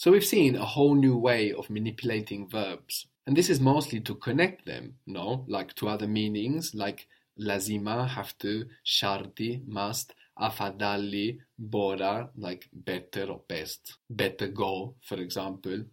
So we've seen a whole new way of manipulating verbs. And this is mostly to connect them, no? Like to other meanings, like lazima, have to, sharti, must, afadali, bora, like better or best, better go, for example.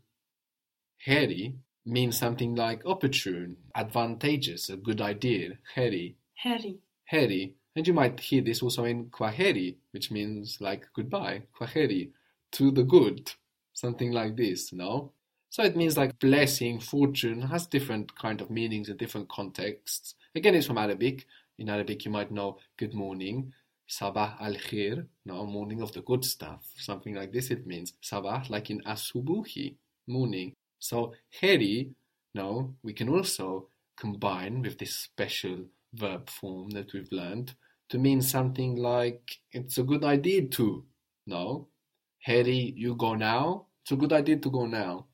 Heri means something like opportune, advantageous, a good idea. Heri, Heri. heri. And you might hear this also in kwaheri, which means like goodbye, kwaheri, to the good, something like this, no? So it means like blessing, fortune, has different kind of meanings in different contexts. Again, it's from Arabic. In Arabic, you might know good morning, sabah al khair, no, morning of the good stuff, something like this. It means sabah, like in asubuhi, morning. So heri, no, we can also combine with this special verb form that we've learned to mean something like it's a good idea to, no? Heri, you go now. It's a good idea to go now.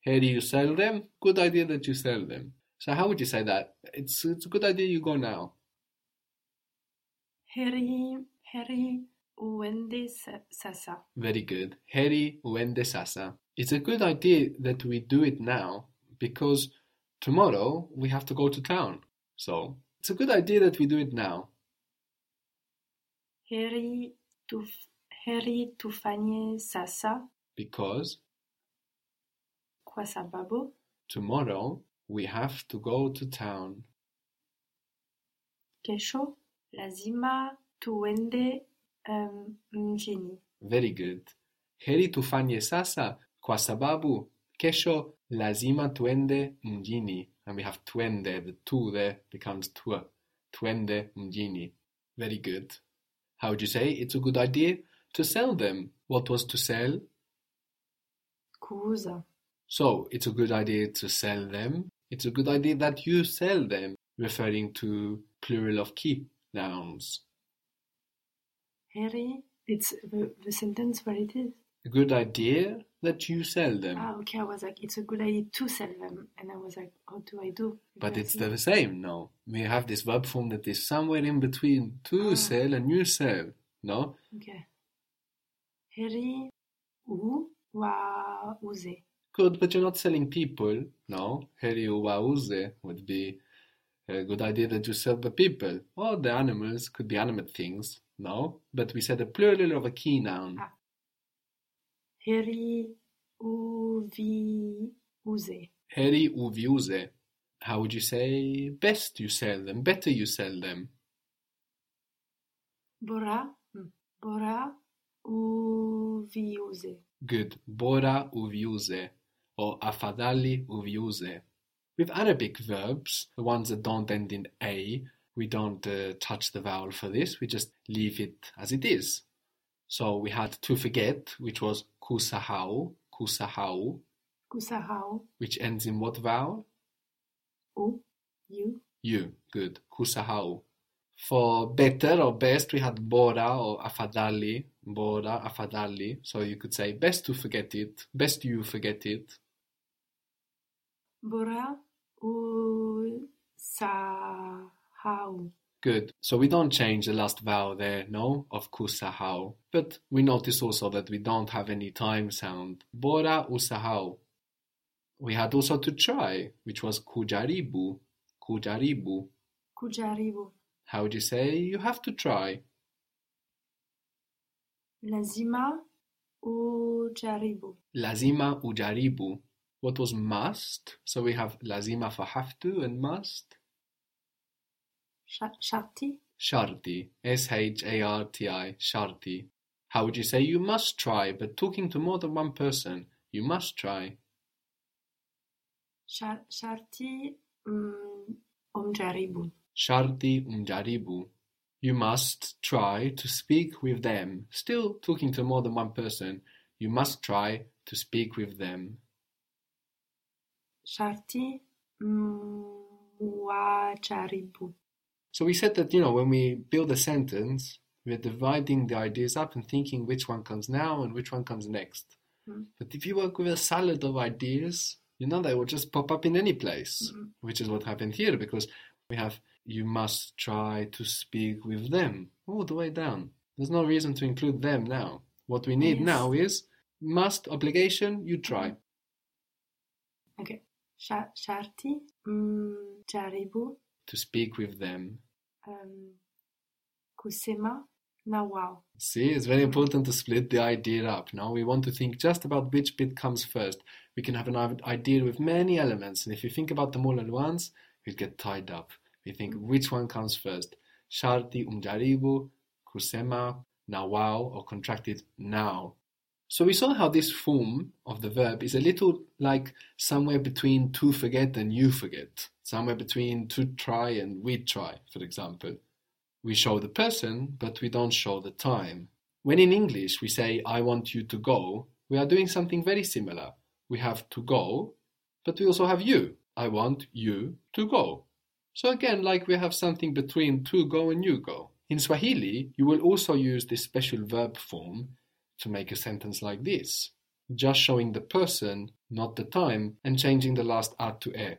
Heri, you sell them. Good idea that you sell them. So how would you say that? It's it's a good idea you go now. Heri. Heri. Uende sa- sasa. Very good. Heri uende sasa. It's a good idea that we do it now because tomorrow we have to go to town. So it's a good idea that we do it now. Heri tuf. Heri tufanye sasa. Because Kwa sababu. tomorrow we have to go to town. Kesho. Lazima tuende um, mjini. Very good. Heri tufanye sasa kwa sababu kesho lazima tuende mjini. And we have tuende, the tu there becomes tua. Tuende mjini. Very good. How would you say it's a good idea to sell them? What was to sell? Kuuza. So it's a good idea to sell them. It's a good idea that you sell them, referring to plural of ki nouns. Heri. It's the, the sentence where it is. A good idea that you sell them. Ah, okay. I was like, it's a good idea to sell them, and I was like, what do I do? But it's the same, no? We have this verb form that is somewhere in between to Ah. sell and you sell, no? Okay. Heri u wa uze. Good, but you're not selling people, no? Heri uwauze would be a good idea that you sell the people. Or the animals, could be animate things, no? But we said a plural of a ki noun. Ah. Heri u vi uze. Heri uviuze. How would you say best you sell them, better you sell them? Bora. hmm, Bora u vi uze. Good. Bora uviuze or afadali uviuze. With Arabic verbs, the ones that don't end in a, we don't uh, touch the vowel for this, we just leave it as it is. So we had to forget, which was kusahau, kusahau, Kusahau. which ends in what vowel? U. You. U. Good. Kusahau. For better or best, we had bora or afadali, bora, afadali. So you could say best to forget it, best you forget it. Bora u sahau. Good. So we don't change the last vowel there, no, of kusahau. But we notice also that we don't have any time sound. Bora usahau. We had also to try, which was kujaribu. Kujaribu. Kujaribu. How would you say? You have to try. Lazima ujaribu. Lazima ujaribu. What was must? So we have lazima for have to and must. Sharti. Sharti. S H A R T I. Sharti. How would you say you must try, but talking to more than one person? You must try. Sharti mm, umjaribu. Sharti umjaribu. You must try to speak with them. Still talking to more than one person. You must try to speak with them. Sharti mm, wajaribu. So we said that, you know, when we build a sentence, we're dividing the ideas up and thinking which one comes now and which one comes next. Mm. But if you work with a salad of ideas, you know, they will just pop up in any place, Mhm. which is what happened here because we have you must try to speak with them all the way down. There's no reason to include them now. What we need Yes. now is Must, obligation, you try. Okay. Sharti. Mm, jaribu. To speak with them. Um, kusema. Na wao. See, it's very important to split the idea up. Now we want to think just about which bit comes first. We can have an idea with many elements, and if you think about them all at once, you'll get tied up. We think which one comes first. Sharti, umjaribu, kusema, nawao, or contracted now. So we saw how this form of the verb is a little like somewhere between to forget and you forget. Somewhere between to try and we try, for example. We show the person, but we don't show the time. When in English we say, I want you to go, we are doing something very similar. We have to go, but we also have you. I want you to go. So again, like we have something between to go and you go. In Swahili, you will also use this special verb form to make a sentence like this, just showing the person, not the time, and changing the last a to e.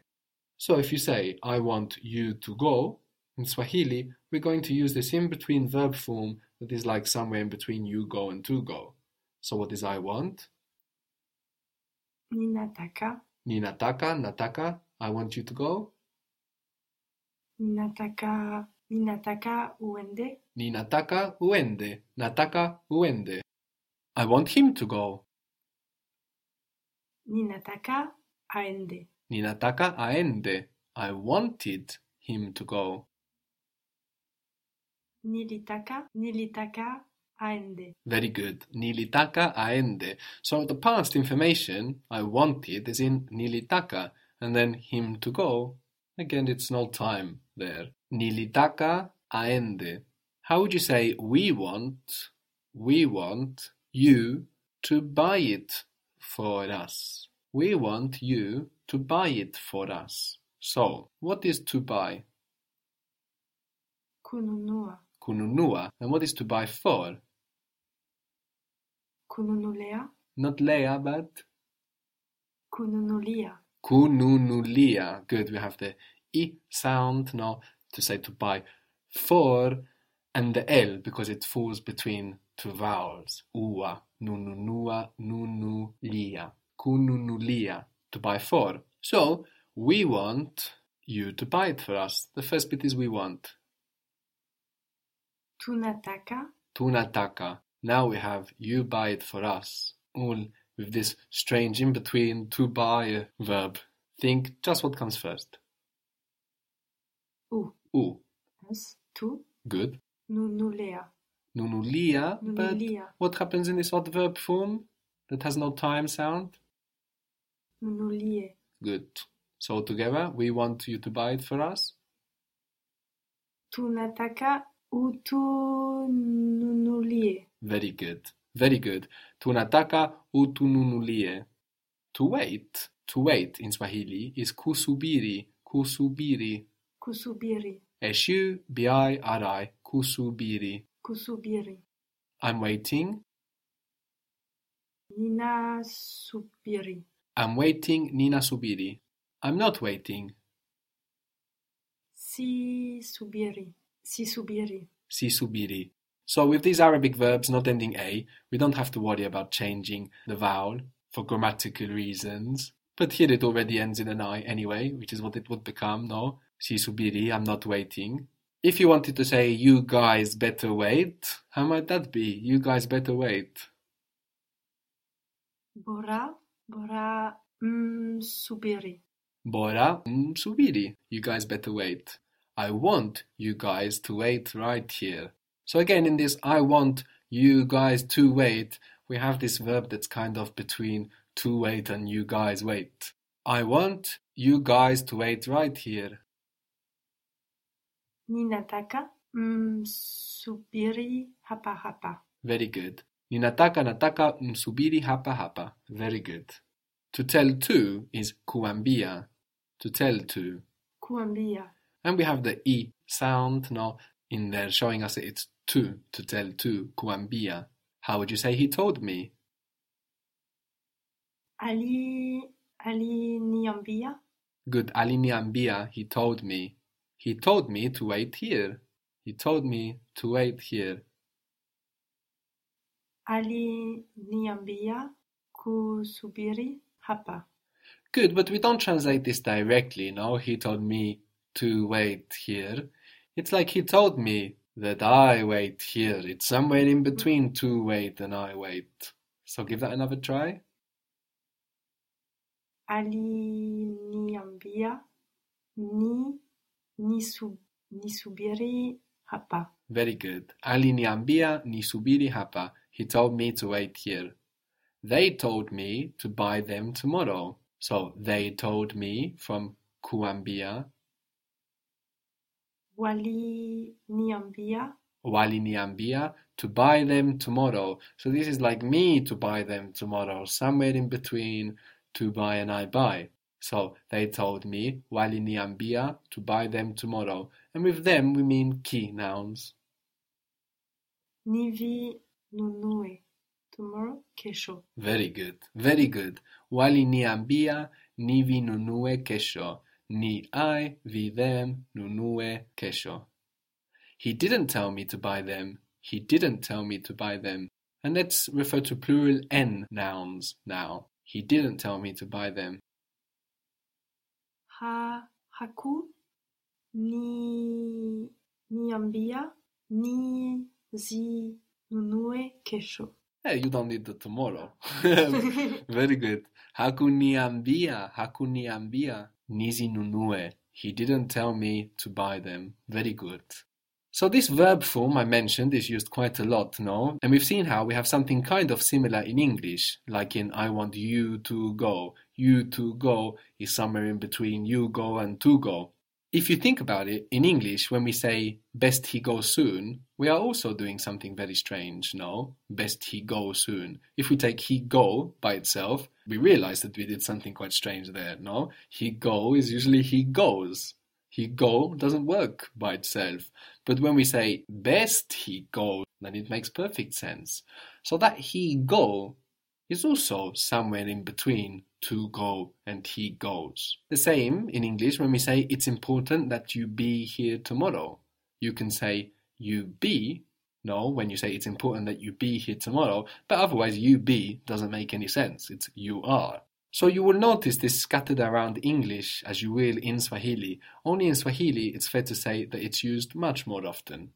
So if you say, I want you to go, in Swahili, we're going to use this in between verb form that is like somewhere in between you go and to go. So what is I want? Ninataka. Ninataka, nataka, I want you to go. Ninataka. Ninataka uende. Ninataka uende, nataka uende. I want him to go. Ninataka aende. Ninataka aende. I wanted him to go. Nilitaka. Nilitaka aende. Very good. Nilitaka aende. So the past information I wanted is in nilitaka, and then him to go. Again, it's no time there. Nilitaka aende. How would you say we want? We want you to buy it for us. We want you to buy it for us. So, what is to buy? Kununua. Kununua. And what is to buy for? Kununulea. Not Lea, but Kununulia. Kununulia. Good, we have the i sound now to say to buy. For and the l because it falls between two vowels. Ua, nununua, nunulia. Kununulia, to buy for. So, we want you to buy it for us. The first bit is we want. Tunataka. Tunataka. Now we have you buy it for us. All with this strange in between to buy verb. Think just what comes first. U. U. Yes. Tu. Good. Nunulea. Nunulia. But Nunulia. what happens in this odd verb form that has no time sound? Nunulie. Good. So together, we want you to buy it for us. Tunataka utununulie. Very good. Very good. Tunataka utununulie. To wait. To wait in Swahili is kusubiri. Kusubiri. Kusubiri. Eshu biai arai. Kusubiri. Kusubiri. I'm waiting. Nina subiri. I'm waiting. Nina subiri. I'm not waiting. Si subiri. Si subiri. Si subiri. So with these Arabic verbs not ending a, we don't have to worry about changing the vowel for grammatical reasons. But here it already ends in an I anyway, which is what it would become, no? Si subiri, I'm not waiting. If you wanted to say, you guys better wait, how might that be? You guys better wait. Bora. Bora. Mm, subiri. Bora mm, subiri. You guys better wait. I want you guys to wait right here. So again, in this I want you guys to wait, we have this verb that's kind of between to wait and you guys wait. I want you guys to wait right here. Ninataka mm, msubiri hapa hapa. Very good. Ninataka nataka mm, msubiri hapa hapa. Very good. To tell to is kuambia. To tell to. Kuambia. And we have the e sound now in there showing us it's to, to tell to, kuambia. How would you say he told me? Ali Ali aliniambia. Good, Ali aliniambia, he told me. He told me to wait here. He told me to wait here. Ali Aliniambia kusubiri hapa. Good, but we don't translate this directly, no? He told me to wait here. It's like he told me that I wait here. It's somewhere in between to wait and I wait. So give that another try. Aliniambia ni nisu, nisubiri hapa. Very good. Aliniambia nisubiri hapa. He told me to wait here. They told me to buy them tomorrow. So they told me from kuambia. Waliniambia Waliniambia to buy them tomorrow. So this is like me to buy them tomorrow. Somewhere in between to buy and I buy. So they told me waliniambia to buy them tomorrow. And with them we mean ki nouns. nivi nunue tomorrow kesho. Very good. Very good. Wali niambia Waliniambia nivinunue kesho. Ni I vi them nunue kesho. He didn't tell me to buy them. He didn't tell me to buy them. And let's refer to plural n nouns now. He didn't tell me to buy them. Ha haku ni niambia ni zi nunue kesho. Hey, you don't need the tomorrow. Very good. Hakuniambia, hakuniambia, nizinunue. He didn't tell me to buy them. Very good. So this verb form I mentioned is used quite a lot, no? And we've seen how we have something kind of similar in English, like in I want you to go. You to go is somewhere in between you go and to go. If you think about it, in English, when we say best he go soon, we are also doing something very strange, no? Best he go soon. If we take he go by itself, we realize that we did something quite strange there, no? He go is usually he goes. He go doesn't work by itself. But when we say best he go, then it makes perfect sense. So that he go is also somewhere in between to go and he goes. The same in English when we say it's important that you be here tomorrow. You can say you be, no, when you say it's important that you be here tomorrow, but otherwise you be doesn't make any sense. It's you are. So you will notice this scattered around English as you will in Swahili. Only in Swahili it's fair to say that it's used much more often.